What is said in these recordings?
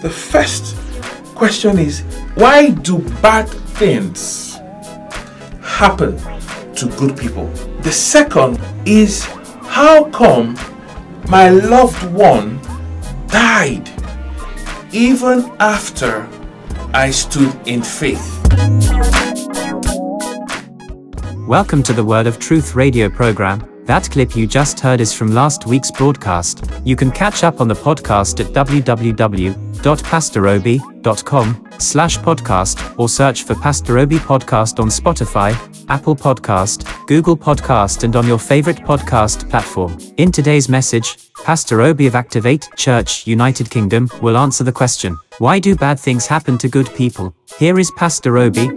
The first question is why do bad things happen to good people? The second is how come my loved one died even after I stood in faith? Welcome to the Word of Truth radio program. That clip you just heard is from last week's broadcast. You can catch up on the podcast at www.pastorobi.com slash podcast or search for Pastorobi Podcast on Spotify, Apple Podcast, Google Podcast and on your favorite podcast platform. In today's message, Pastor Obi of Activate Church United Kingdom will answer the question, why do bad things happen to good people? Here is Pastor Obi.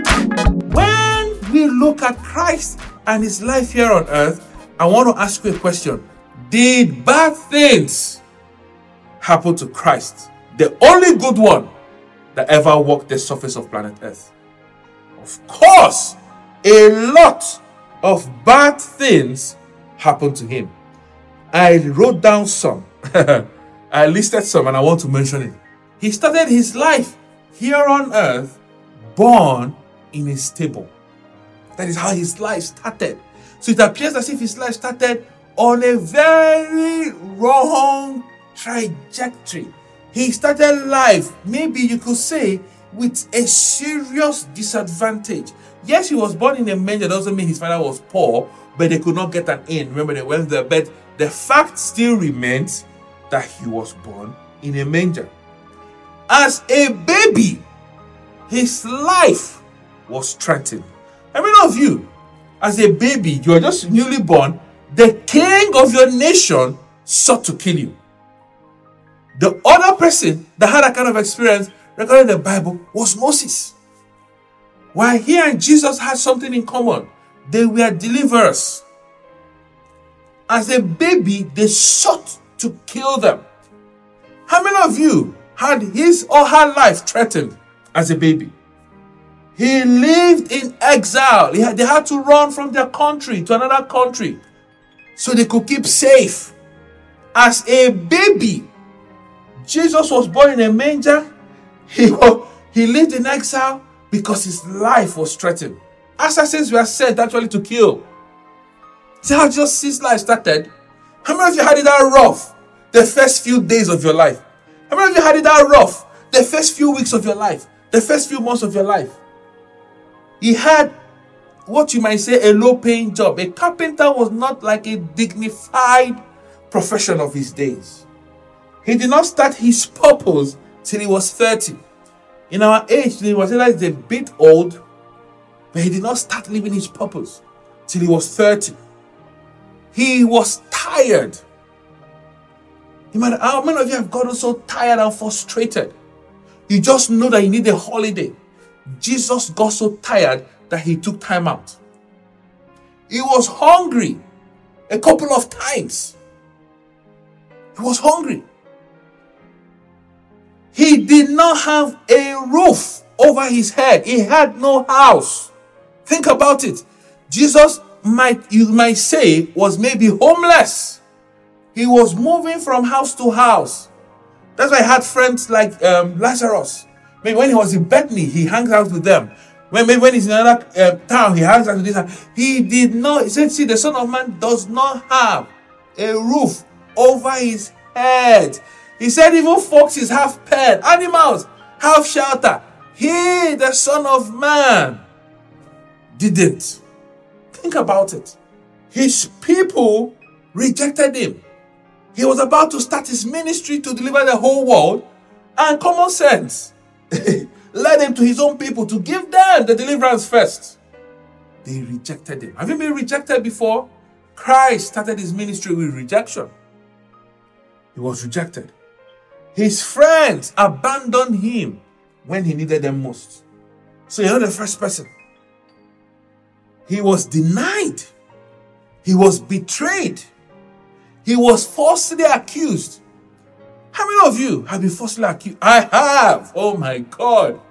When we look at Christ and his life here on earth, I want to ask you a question. Did bad things happen to Christ, the only good one that ever walked the surface of planet Earth? Of course, a lot of bad things happened to him. I wrote down some. I listed some and I want to mention it. He started his life here on earth born in a stable. That is how his life started. So it appears as if his life started on a very wrong trajectory. He started life, maybe you could say, with a serious disadvantage. Yes, he was born in a manger, doesn't mean his father was poor, but they could not get an inn. Remember, they went there, but the fact still remains that he was born in a manger. As a baby, his life was threatened. How many of you, as a baby, you are just newly born, the king of your nation sought to kill you? The other person that had that kind of experience regarding the Bible was Moses. While he and Jesus had something in common, they were deliverers. As a baby, they sought to kill them. How many of you had his or her life threatened as a baby? He lived in exile. Had, they had to run from their country to another country so they could keep safe. As a baby, Jesus was born in a manger. He, he lived in exile because his life was threatened. Assassins were sent actually to kill. See how just his life started? How many of you had it that rough the first few days of your life? How many of you had it that rough the first few weeks of your life? The first few months of your life? He had what you might say a low paying job. A carpenter was not like a dignified profession of his days. He did not start his purpose till he was 30. In our age, he was a bit old, but he did not start living his purpose till he was 30. He was tired. how many of you have gotten so tired and frustrated? You just know that you need a holiday. Jesus got so tired that he took time out. He was hungry a couple of times. He was hungry. He did not have a roof over his head. He had no house. Think about it. Jesus might you might say was maybe homeless. He was moving from house to house. That's why I had friends like um, Lazarus. Maybe when he was in Bethany, he hangs out with them. When, maybe when he's in another uh, town, he hangs out with this. He did not. He said, "See, the Son of Man does not have a roof over his head." He said, "Even foxes have pen, animals have shelter. He, the Son of Man, didn't." Think about it. His people rejected him. He was about to start his ministry to deliver the whole world, and common sense led him to his own people to give them the deliverance first. They rejected him. Have you been rejected before? Christ started his ministry with rejection. He was rejected. His friends abandoned him when he needed them most. So you're the first person. He was denied. He was betrayed. He was falsely accused. How many of you have been falsely accused? I have. Oh my God.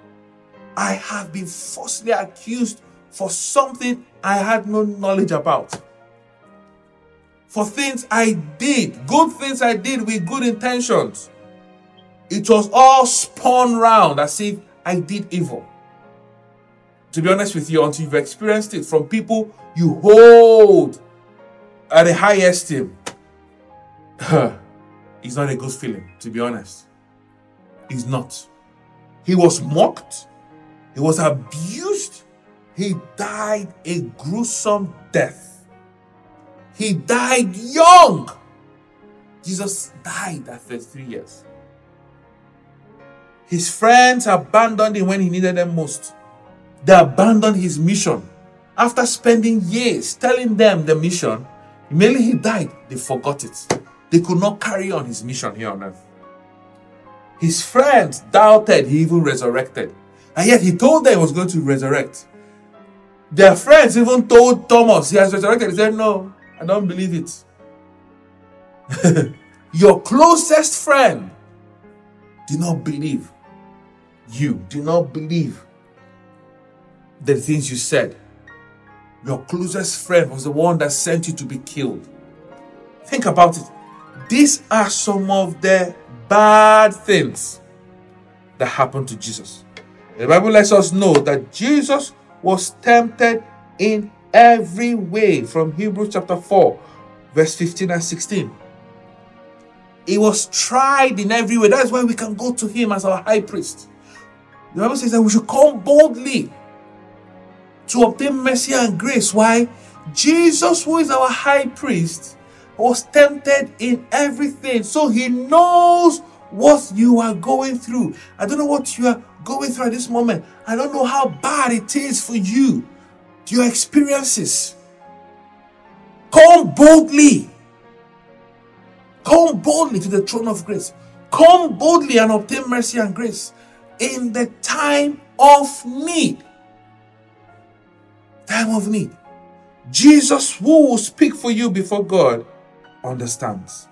I have been falsely accused for something I had no knowledge about. For things I did, good things I did with good intentions. it was all spun round as if I did evil. To be honest with you, until you've experienced it from people you hold at a high esteem, it's not a good feeling, to be honest. It's not. He was mocked, he was abused, he died a gruesome death. He died young. Jesus died at 33 years. His friends abandoned him when he needed them most. They abandoned his mission. After spending years telling them the mission, immediately he died, they forgot it. They could not carry on his mission here on earth. His friends doubted he even resurrected. And yet he told them he was going to resurrect. Their friends even told Thomas he has resurrected. He said, No, I don't believe it. Your closest friend did not believe you, did not believe the things you said. Your closest friend was the one that sent you to be killed. Think about it. These are some of the bad things that happened to Jesus. The Bible lets us know that Jesus was tempted in every way from Hebrews chapter 4, verse 15 and 16. He was tried in every way. That's why we can go to him as our high priest. The Bible says that we should come boldly to obtain mercy and grace. Why? Jesus, who is our high priest, was tempted in everything. So he knows what you are going through. I don't know what you are going through at this moment. I don't know how bad it is for you, your experiences. Come boldly. Come boldly to the throne of grace. Come boldly and obtain mercy and grace in the time of need. Time of need. Jesus, will speak for you before God, understands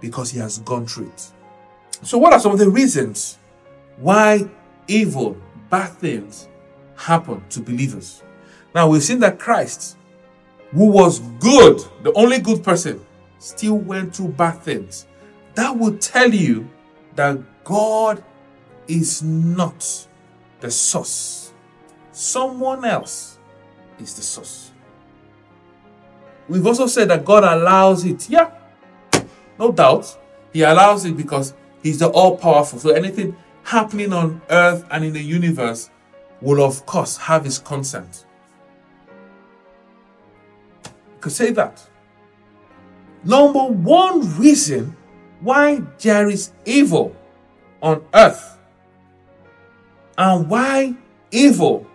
because he has gone through it. So, what are some of the reasons why evil, bad things happen to believers? Now, we've seen that Christ, who was good, the only good person, still went through bad things. That would tell you that God is not the source, someone else is the source. We've also said that God allows it. Yeah, no doubt. He allows it because He's the all powerful. So anything happening on earth and in the universe will, of course, have His consent. You could say that. Number one reason why there is evil on earth and why evil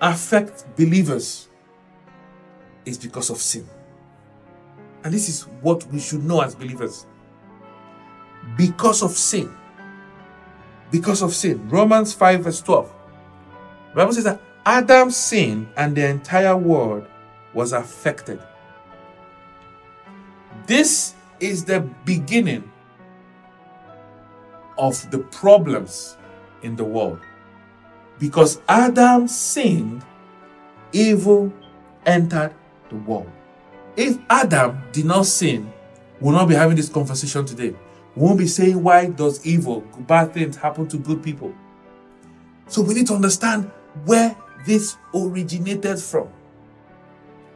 affects believers is because of sin. And this is what we should know as believers. Because of sin. Because of sin. Romans 5, verse 12. The Bible says that Adam sinned and the entire world was affected. This is the beginning of the problems in the world. Because Adam sinned, evil entered the world. If Adam did not sin, we'll not be having this conversation today. We won't be saying why does evil, bad things happen to good people. So we need to understand where this originated from.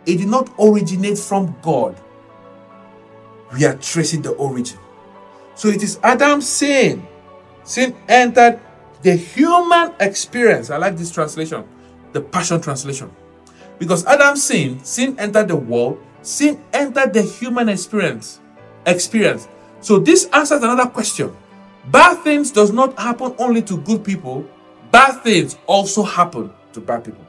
It did not originate from God. We are tracing the origin. So it is Adam's sin. Sin entered the human experience. I like this translation, the Passion Translation. Because Adam sinned, sin entered the world, sin entered the human experience. Experience. So this answers another question. Bad things does not happen only to good people. Bad things also happen to bad people.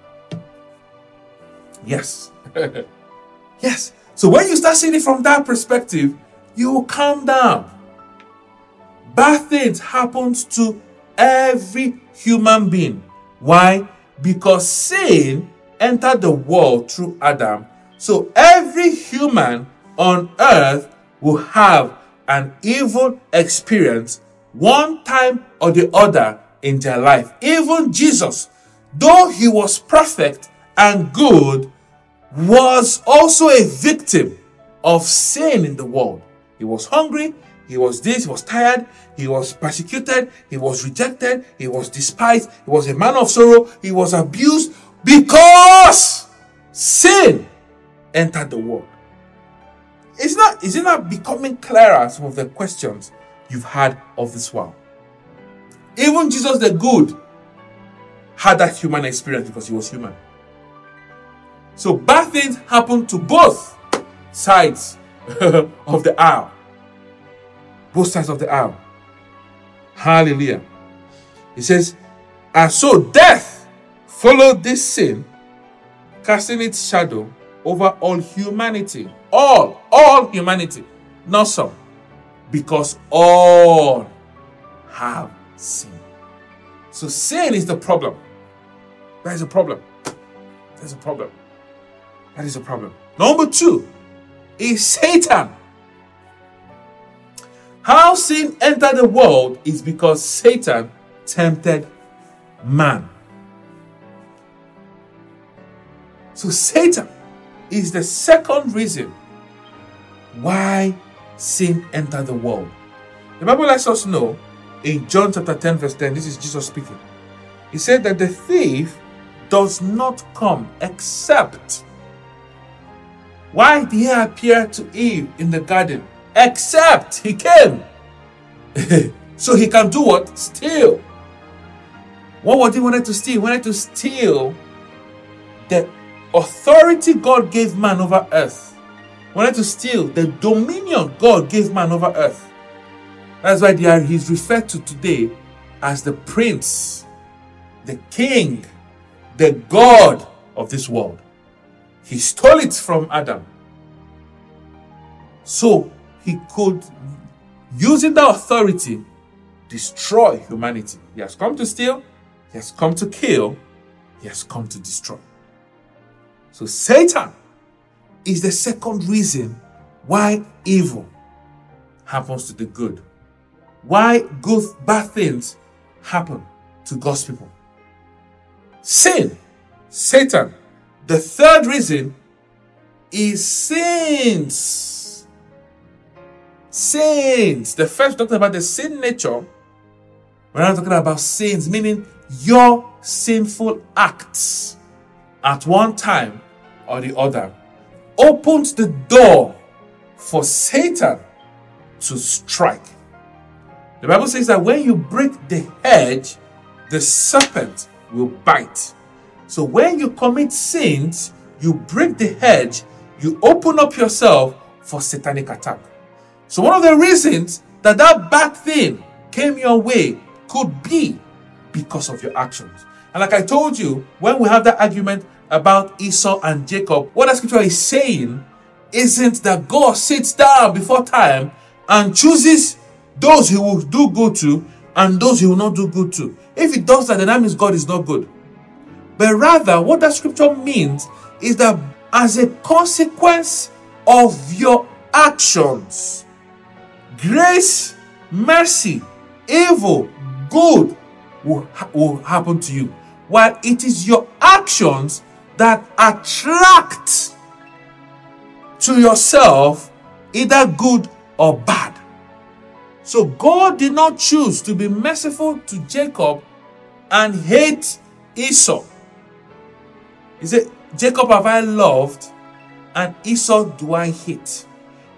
Yes. yes. So when you start seeing it from that perspective, you will calm down. Bad things happens to every human being. Why? Because sin entered the world through Adam. So every human on earth will have an evil experience one time or the other in their life. Even Jesus, though he was perfect and good, was also a victim of sin in the world. He was hungry, he was this, he was tired, he was persecuted, he was rejected, he was despised, he was a man of sorrow, he was abused because sin entered the world. Is not is it not becoming clearer some of the questions you've had of this world? Even Jesus the good had that human experience because he was human. So bad things happen to both sides of the aisle. Both sides of the aisle. Hallelujah. He says, and so death followed this sin, casting its shadow over all humanity. All, all humanity, not some. Because all have sinned. So sin is the problem. That is a problem. That's a problem. That is a problem. Number two is Satan. How sin entered the world is because Satan tempted man. So Satan is the second reason why sin entered the world. The Bible lets us know in John chapter 10, verse 10, this is Jesus speaking. He said that the thief does not come except. Why did he appear to Eve in the garden? Except he came. so he can do what? Steal. What was he wanted to steal? He wanted to steal the authority God gave man over earth. Wanted to steal the dominion God gave man over earth. That's why are, he's referred to today as the prince, the king, the God of this world. He stole it from Adam. So he could, using that authority, destroy humanity. He has come to steal, he has come to kill, he has come to destroy. So Satan is the second reason why evil happens to the good. Why good bad things happen to God's people. Sin, Satan. The third reason is sins. Sins. The first talked about the sin nature. We're not talking about sins, meaning your sinful acts at one time or the other opens the door for Satan to strike. The Bible says that when you break the hedge, the serpent will bite. So when you commit sins, you break the hedge, you open up yourself for satanic attack. So one of the reasons that that bad thing came your way could be because of your actions. And like I told you, when we have that argument about Esau and Jacob, what the scripture is saying isn't that God sits down before time and chooses those he will do good to and those he will not do good to. If he does that, then that means God is not good. But rather, what that scripture means is that as a consequence of your actions, grace, mercy, evil, good will, will happen to you. While it is your actions that attract to yourself either good or bad. So God did not choose to be merciful to Jacob and hate Esau. He said, Jacob have I loved and Esau do I hate.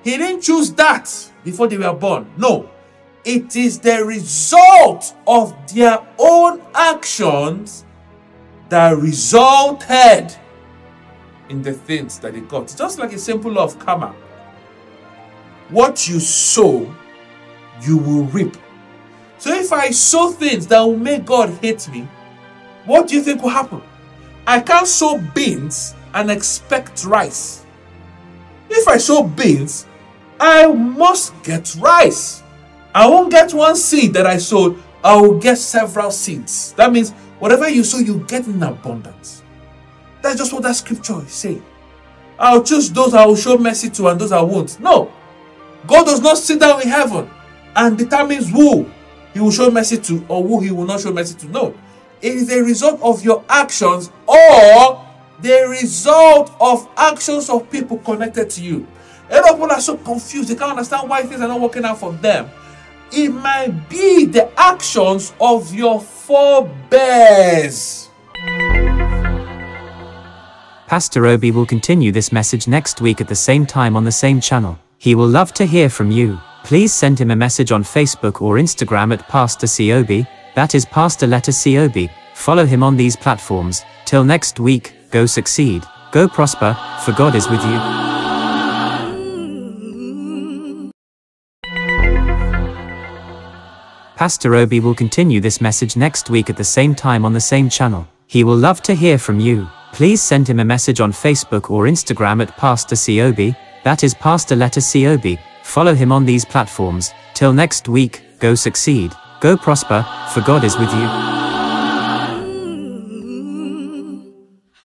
He didn't choose that before they were born. No. It is the result of their own actions that resulted in the things that they got. Just like a simple law of karma. What you sow, you will reap. So if I sow things that will make God hate me, what do you think will happen? I can't sow beans and expect rice. If I sow beans, I must get rice. I won't get one seed that I sowed, I will get several seeds. That means whatever you sow, you get in abundance. That's just what that scripture is saying. I'll choose those I will show mercy to and those I won't. No. God does not sit down in heaven and determines who he will show mercy to or who he will not show mercy to. No. It is a result of your actions or the result of actions of people connected to you. A lot of people are so confused. They can't understand why things are not working out for them. It might be the actions of your forebears. Pastor Obi will continue this message next week at the same time on the same channel. He will love to hear from you. Please send him a message on Facebook or Instagram at Pastor COB, that is Pastor letter COB. Follow him on these platforms. Till next week, go succeed, go prosper, for God is with you. Pastor Obi will continue this message next week at the same time on the same channel. He will love to hear from you. Please send him a message on Facebook or Instagram at Pastor COB, that is Pastor letter COB. Follow him on these platforms. Till next week, go succeed, go prosper, for God is with you.